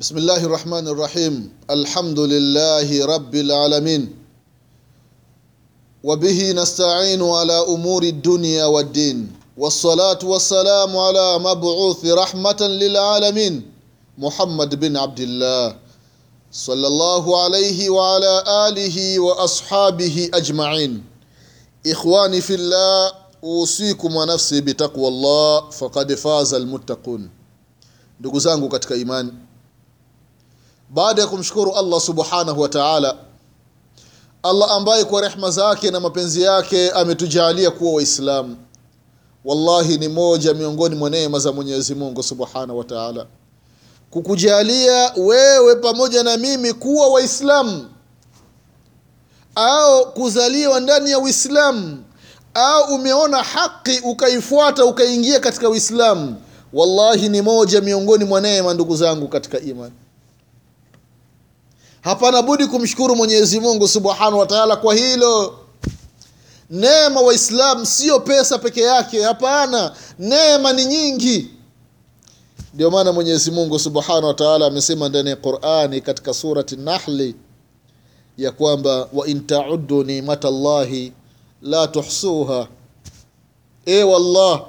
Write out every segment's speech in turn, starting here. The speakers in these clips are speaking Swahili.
بسم الله الرحمن الرحيم الحمد لله رب العالمين وبه نستعين على أمور الدنيا والدين والصلاة والسلام على مبعوث رحمة للعالمين محمد بن عبد الله صلى الله عليه وعلى آله وأصحابه أجمعين إخواني في الله أوصيكم ونفسي بتقوى الله فقد فاز المتقون ndugu zangu katika baada ya kumshukuru allah subhanahu wa taala allah ambaye kwa rehma zake na mapenzi yake ametujalia kuwa waislamu wallahi ni moja miongoni mwa neema za mwenyezi mungu subhanahu wa taala. Kukujalia wewe pamoja na mimi kuwa waislamu au kuzaliwa ndani ya uislamu au umeona haki ukaifuata ukaingia katika uislamu wallahi ni moja miongoni mwa neema ndugu zangu katika imani hapana budi kumshukuru mwenyezi mungu subhanahu wataala kwa hilo. Neema waislam sio pesa peke yake hapana. Neema ni nyingi. Ndio maana mwenyezi mungu subhanahu wataala amesema ndani ya qurani katika surati nahli ya kwamba wain taudu nimata llahi la tuhsuha. E wallah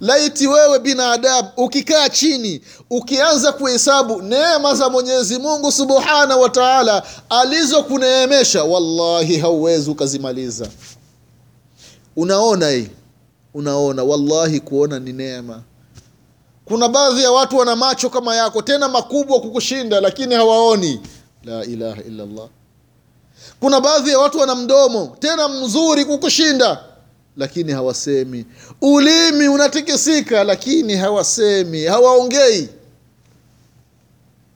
laiti wewe binadamu ukikaa chini ukianza kuhesabu neema za mwenyezi mungu subhanahu wa taala alizokuneemesha wallahi hauwezi ukazimaliza. Unaona hii unaona wallahi kuona ni neema. Kuna baadhi ya watu wana macho kama yako tena makubwa kukushinda lakini hawaoni. La ilaha illallah. Kuna baadhi ya watu wana mdomo tena mzuri kukushinda lakini hawasemi. Ulimi unatikisika lakini hawasemi. Hawaongei.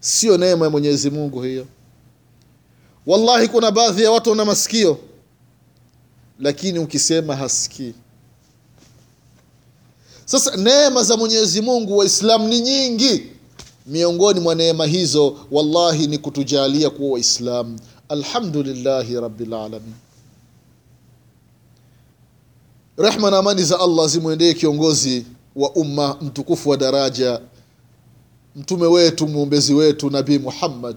Sio neema ya mwenyezi mungu hiyo. Wallahi kuna baadhi ya watu wana masikio lakini ukisema hasikii. Sasa neema za mwenyezi mungu waislamu ni nyingi. Miongoni mwa neema hizo wallahi ni kutujalia kuwa waislamu. Alhamdulillahi rabilalamin rehma na amani za allah zimwendee kiongozi wa umma mtukufu wa daraja mtume wetu mwombezi wetu nabii muhammad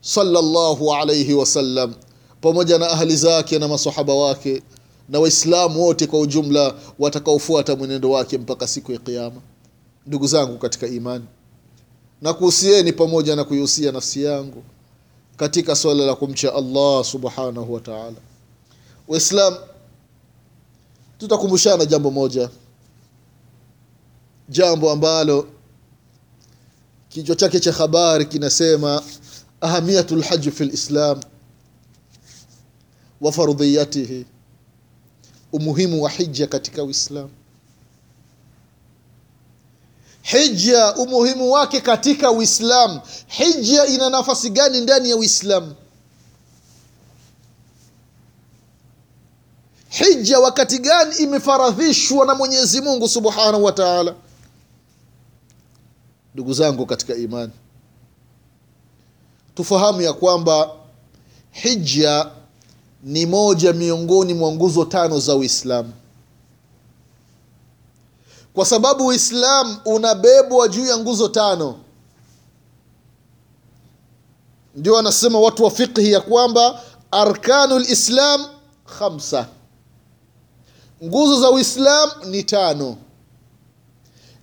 sallallahu alayhi wasallam pamoja na ahli zake na masahaba wake na waislamu wote kwa ujumla watakaofuata mwenendo wake mpaka siku ya qiama ndugu zangu katika imani na kuhusieni pamoja na kuihusia nafsi yangu katika swala la kumcha allah subhanahu wa taala. Waislam tutakumbushana jambo moja. Jambo ambalo kichwa chake cha habari kinasema ahamiyatu lhaji fi lislam wa fardhiyatihi umuhimu wa hija katika uislamu. Hija umuhimu wake katika uislamu. Hija ina nafasi gani ndani ya uislamu hija wakati gani imefaradhishwa na mwenyezi mungu subhanahu wa taala? Ndugu zangu katika imani tufahamu ya kwamba hija ni moja miongoni mwa nguzo tano za uislamu kwa sababu uislamu unabebwa juu ya nguzo tano. Ndio anasema watu wa fiqhi ya kwamba arkanu lislam khamsa nguzo za uislam ni tano.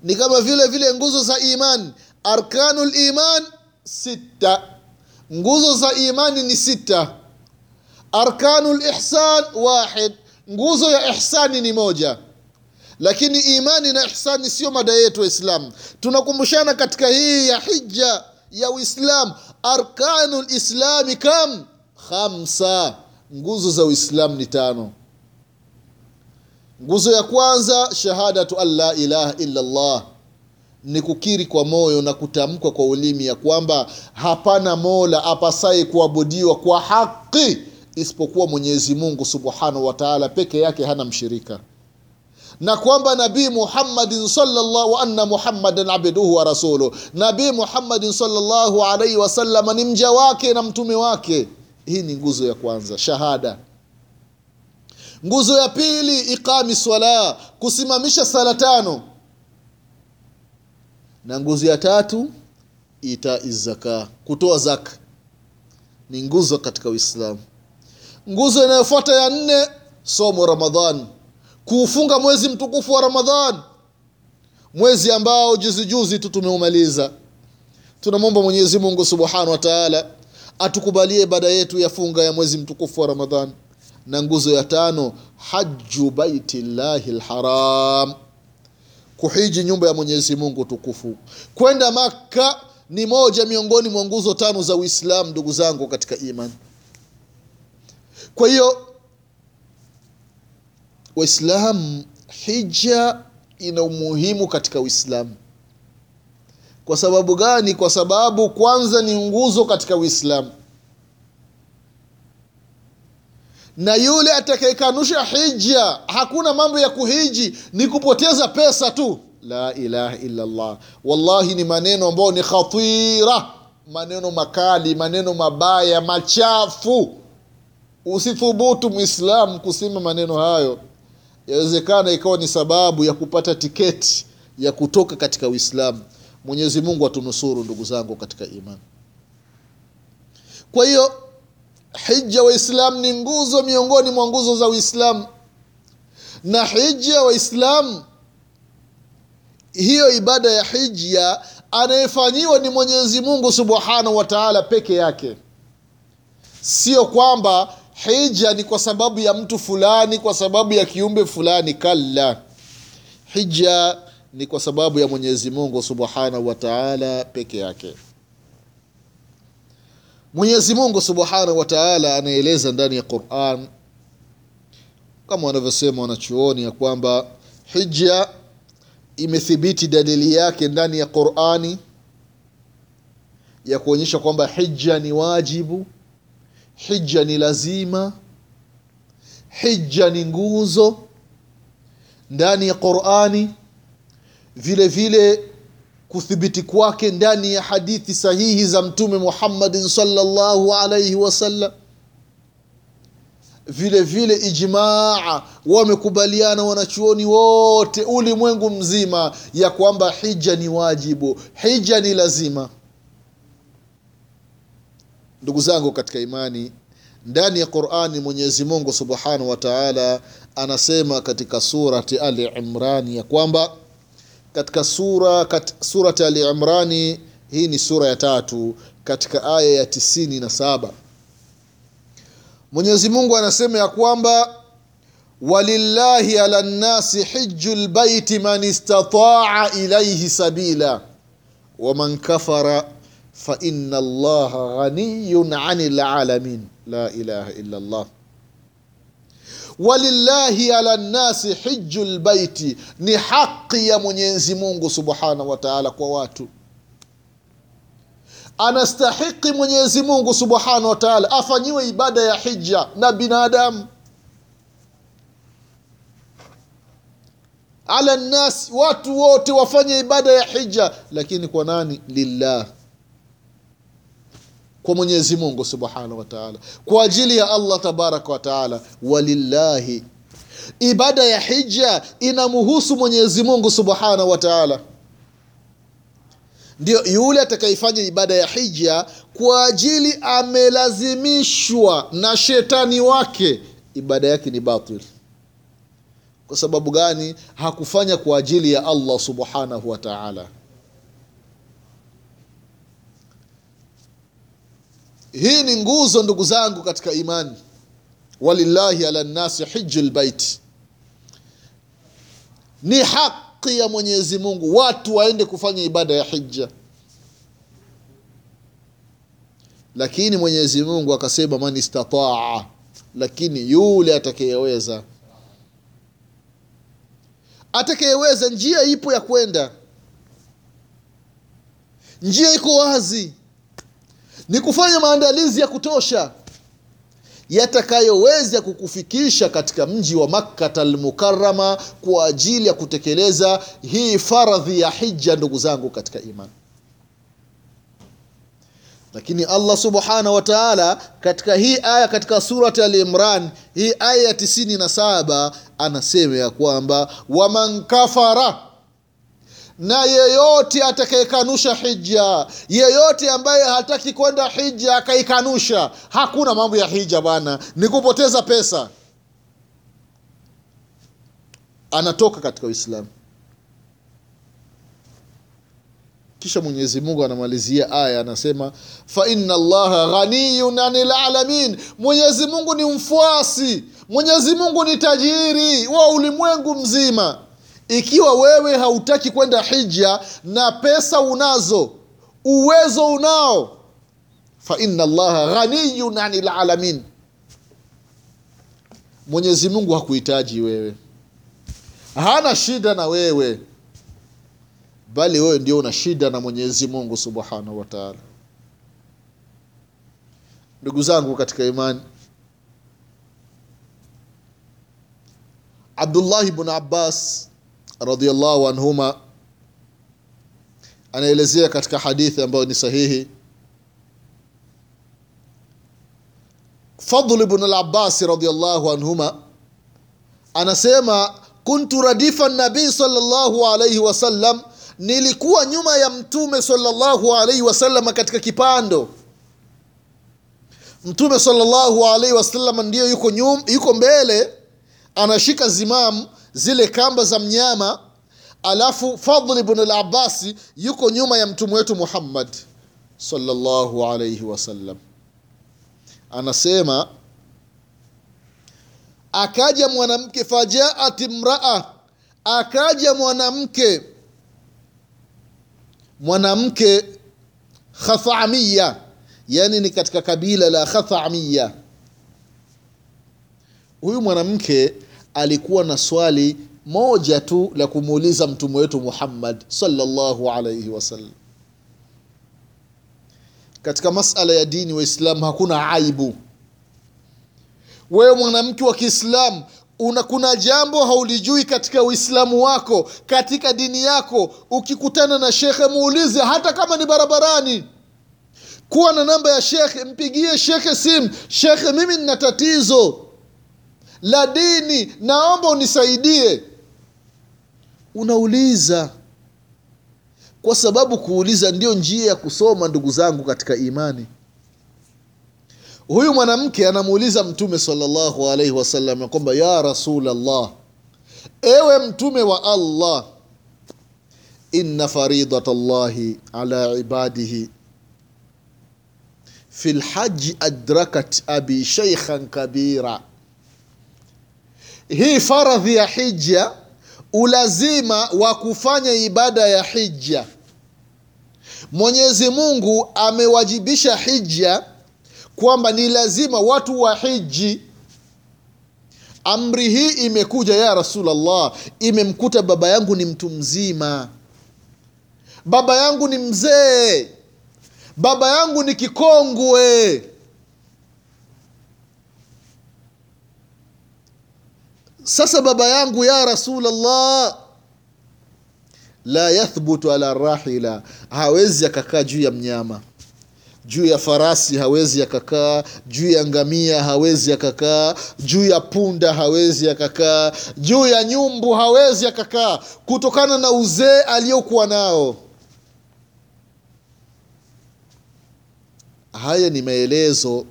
Ni kama vile vile nguzo za iman. Arkanu liman sita. Nguzo za imani ni sita. Arkanu lihsan wahid. Nguzo ya ihsani ni moja. Lakini imani na ihsani sio mada yetu waislam tunakumbushana katika hii ya hija ya uislam arkanu lislami kam? Khamsa. Nguzo za uislam ni tano nguzo ya kwanza shahadatu an la ilaha illa llah ni kukiri kwa moyo na kutamkwa kwa ulimi ya kwamba hapana mola apasaye kuabudiwa kwa haqi isipokuwa mwenyezi mungu subhanahu wa taala peke yake hana mshirika. Na kwamba nabii muhammadin sallallahu anna muhammadan abduhu wa rasuluh nabii muhammadin sallallahu alaihi wasallam ni mja wake na mtume wake. Hii ni nguzo ya kwanza shahada nguzo ya pili iqami swala kusimamisha sala tano. Na nguzo ya tatu itai zaka kutoa zaka. Ni nguzo katika uislamu. Nguzo inayofuata ya nne somo ramadhan. Kuufunga mwezi mtukufu wa ramadhan. Mwezi ambao juzi juzi tu tumeumaliza. Tunamwomba mwenyezi mungu subhanahu wa taala atukubalie ibada yetu ya funga ya mwezi mtukufu wa ramadhan na nguzo ya tano haju baitillahi lharam kuhiji nyumba ya mwenyezi mungu tukufu. Kwenda makka ni moja miongoni mwa nguzo tano za uislamu ndugu zangu katika iman kwa hiyo waislamu hija ina umuhimu katika uislamu. Kwa sababu gani? Kwa sababu kwanza ni nguzo katika uislamu na yule atakayekanusha hija hakuna mambo ya kuhiji ni kupoteza pesa tu. La ilaha illallah. Wallahi ni maneno ambayo ni khatira. Maneno makali maneno mabaya machafu. Usithubutu mwislamu kusema maneno hayo. Yawezekana ikawa ni sababu ya kupata tiketi ya kutoka katika uislamu. Mwenyezi mungu atunusuru ndugu zangu katika imani. Kwa hiyo hija waislamu ni nguzo miongoni mwa nguzo za uislamu. Na hija waislamu hiyo ibada ya hija anayefanyiwa ni mwenyezi mungu subhanahu wa taala peke yake. Sio kwamba hija ni kwa sababu ya mtu fulani kwa sababu ya kiumbe fulani kalla. Hija ni kwa sababu ya mwenyezi mungu subhanahu wa taala peke yake mwenyezi mungu subhanahu wa taala anaeleza ndani ya quran kama wanavyosema wanachuoni ya kwamba hija imethibiti dalili yake ndani ya qurani ya kuonyesha kwamba hija ni wajibu hija ni lazima hija ni nguzo. Ndani ya qurani vile vile kuthibiti kwake ndani ya hadithi sahihi za mtume muhammadin sallallahu alaihi wasallam. Vile vile ijmaa wamekubaliana wanachuoni wote ulimwengu mzima ya kwamba hija ni wajibu hija ni lazima. Ndugu zangu katika imani ndani ya qurani mwenyezi mungu subhanahu wa taala anasema katika surati ali imrani ya kwamba katika sura kat, surati ali imrani hii ni sura ya tatu katika aya ya tisini na saba. Mwenyezi mungu anasema ya kwamba walillahi ala nnasi hiju lbaiti man istataa ilaihi sabila waman kafara faina llaha ghaniyun ani lalamin la ilaha illa llah walillahi ala nnasi hiju lbaiti ni haqi ya mwenyezi mungu subhanahu wa kwa watu. Anastahiki mwenyezi mungu subhanahu wa afanyiwe ibada ya hija na binadamu. Ala nnasi watu wote wafanye ibada ya hija lakini kwa nani? Lillah kwa mwenyezi mungu subhanahu wa taala. Kwa ajili ya allah tabaraka wa taala walillahi ibada ya hija inamhusu mwenyezi mungu subhanahu wa taala. Ndio yule atakayefanya ibada ya hija kwa ajili amelazimishwa na shetani wake ibada yake ni batil. Kwa sababu gani? Hakufanya kwa ajili ya allah subhanahu wa taala hii ni nguzo ndugu zangu katika imani. Walillahi ala nnasi hiju lbaiti ni haki ya mwenyezi mungu watu waende kufanya ibada ya hija lakini mwenyezi mungu akasema man istataa lakini yule atakayeweza. Atakayeweza njia ipo ya kwenda. Njia iko wazi ni kufanya maandalizi ya kutosha yatakayoweza kukufikisha katika mji wa makkata almukarama kwa ajili ya kutekeleza hii faradhi ya hija ndugu zangu katika imani lakini allah subhanahu wa taala katika hii aya katika surati al imran hii aya ya tisini na saba anasema ya kwamba waman kafara na yeyote atakayekanusha hija yeyote ambaye hataki kwenda hija akaikanusha hakuna mambo ya hija bwana. Ni kupoteza pesa. Anatoka katika uislamu. Kisha mwenyezi mungu anamalizia aya anasema fa inna llaha ghaniyun anil alamin. Mwenyezi mungu ni mfuasi. Mwenyezi mungu ni tajiri wa ulimwengu mzima ikiwa wewe hautaki kwenda hija na pesa unazo uwezo unao fa inna llaha ghaniyun anil alamin. Mwenyezi mungu hakuhitaji wewe. Hana shida na wewe. Bali wewe ndio una shida na mwenyezi mungu subhanahu wa taala. ndugu zangu katika imani abdullahi bnu abbas radiallahu anhuma anaelezea katika hadithi ambayo ni sahihi. Fadl labasi radiallahu anhuma anasema kuntu radifa nabii salllahu alaihi wasallam nilikuwa nyuma ya mtume salllahu alaihi wasallam katika kipando. Mtume salllahu alaihi wasallam ndiyo yuko, nyum, yuko mbele anashika zimamu zile kamba za mnyama alafu fadli bnu labasi yuko nyuma ya mtume wetu muhammad salllahu alaihi wasallam anasema akaja mwanamke fajaat imraa akaja mwanamke mwanamke khathamiya yani ni katika kabila la khathamiya huyu mwanamke alikuwa na swali moja tu la kumuuliza mtume wetu muhammad sallallahu alaihi wasallam katika masala ya dini waislamu hakuna aibu. Wewe mwanamke wa kiislamu una kuna jambo haulijui katika uislamu wako katika dini yako ukikutana na shekhe muulize hata kama ni barabarani. Kuwa na namba ya shekhe mpigie shekhe simu. Shekhe mimi nina tatizo la dini naomba unisaidie. Unauliza. Kwa sababu kuuliza ndio njia ya kusoma ndugu zangu katika imani. Huyu mwanamke anamuuliza mtume sallallahu alaihi wasallam ya kwamba ya Rasulallah, ewe mtume wa allah inna faridat llahi ala ibadihi. Fi lhaji adrakat abi sheikhan kabira hii faradhi ya hija ulazima wa kufanya ibada ya hija mwenyezi mungu amewajibisha hija kwamba ni lazima watu wa hiji amri hii imekuja ya rasulllah imemkuta baba yangu ni mtu mzima. Baba yangu ni mzee. Baba yangu ni kikongwe sasa baba yangu ya rasulllah la yathbutu ala rahila hawezi akakaa juu ya mnyama. Juu ya farasi hawezi akakaa juu ya ngamia hawezi akakaa juu ya punda hawezi akakaa juu ya nyumbu hawezi akakaa kutokana na uzee aliyokuwa nao. Haya ni maelezo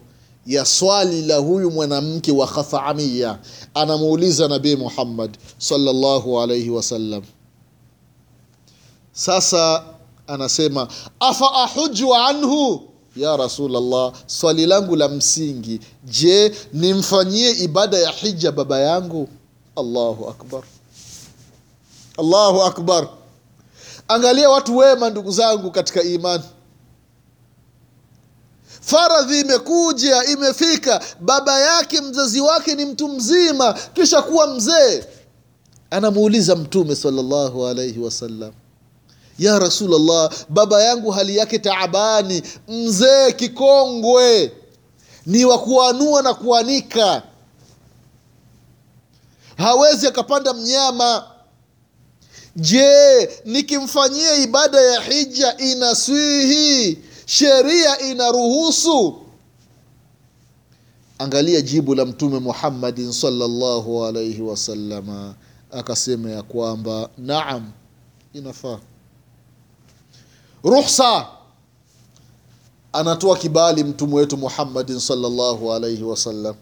ya swali la huyu mwanamke wa khathamia anamuuliza nabii muhammad sallallahu alaihi wasallam sasa anasema afa ahuju anhu? Ya rasulllah swali langu la msingi je nimfanyie ibada ya hija baba yangu? Allahu akbar. Allahu akbar. Angalia watu wema ndugu zangu katika imani faradhi imekuja imefika. Baba yake mzazi wake ni mtu mzima kisha kuwa mzee. Anamuuliza mtume salllahu alaihi wasallam ya rasulllah baba yangu hali yake taabani mzee kikongwe. Ni wa kuanua na kuanika. Hawezi akapanda mnyama. Je nikimfanyia ibada ya hija inaswihi sheria inaruhusu. Angalia jibu la mtume muhammadin salllahu alaihi wasalama akasema ya kwamba naam inafaa. Ruhsa. Anatoa kibali mtume wetu muhammadin salllahu alaihi wasallam